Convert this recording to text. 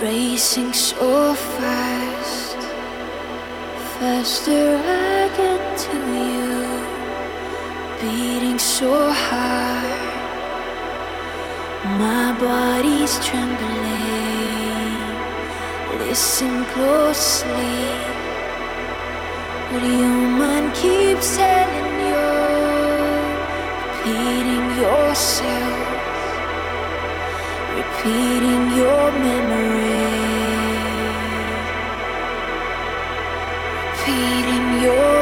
racing so fast. Faster I get to you, beating so hard. My body's trembling. Listen closely. What your mind keeps telling you, repeating yourself feeding your memory, feeding your.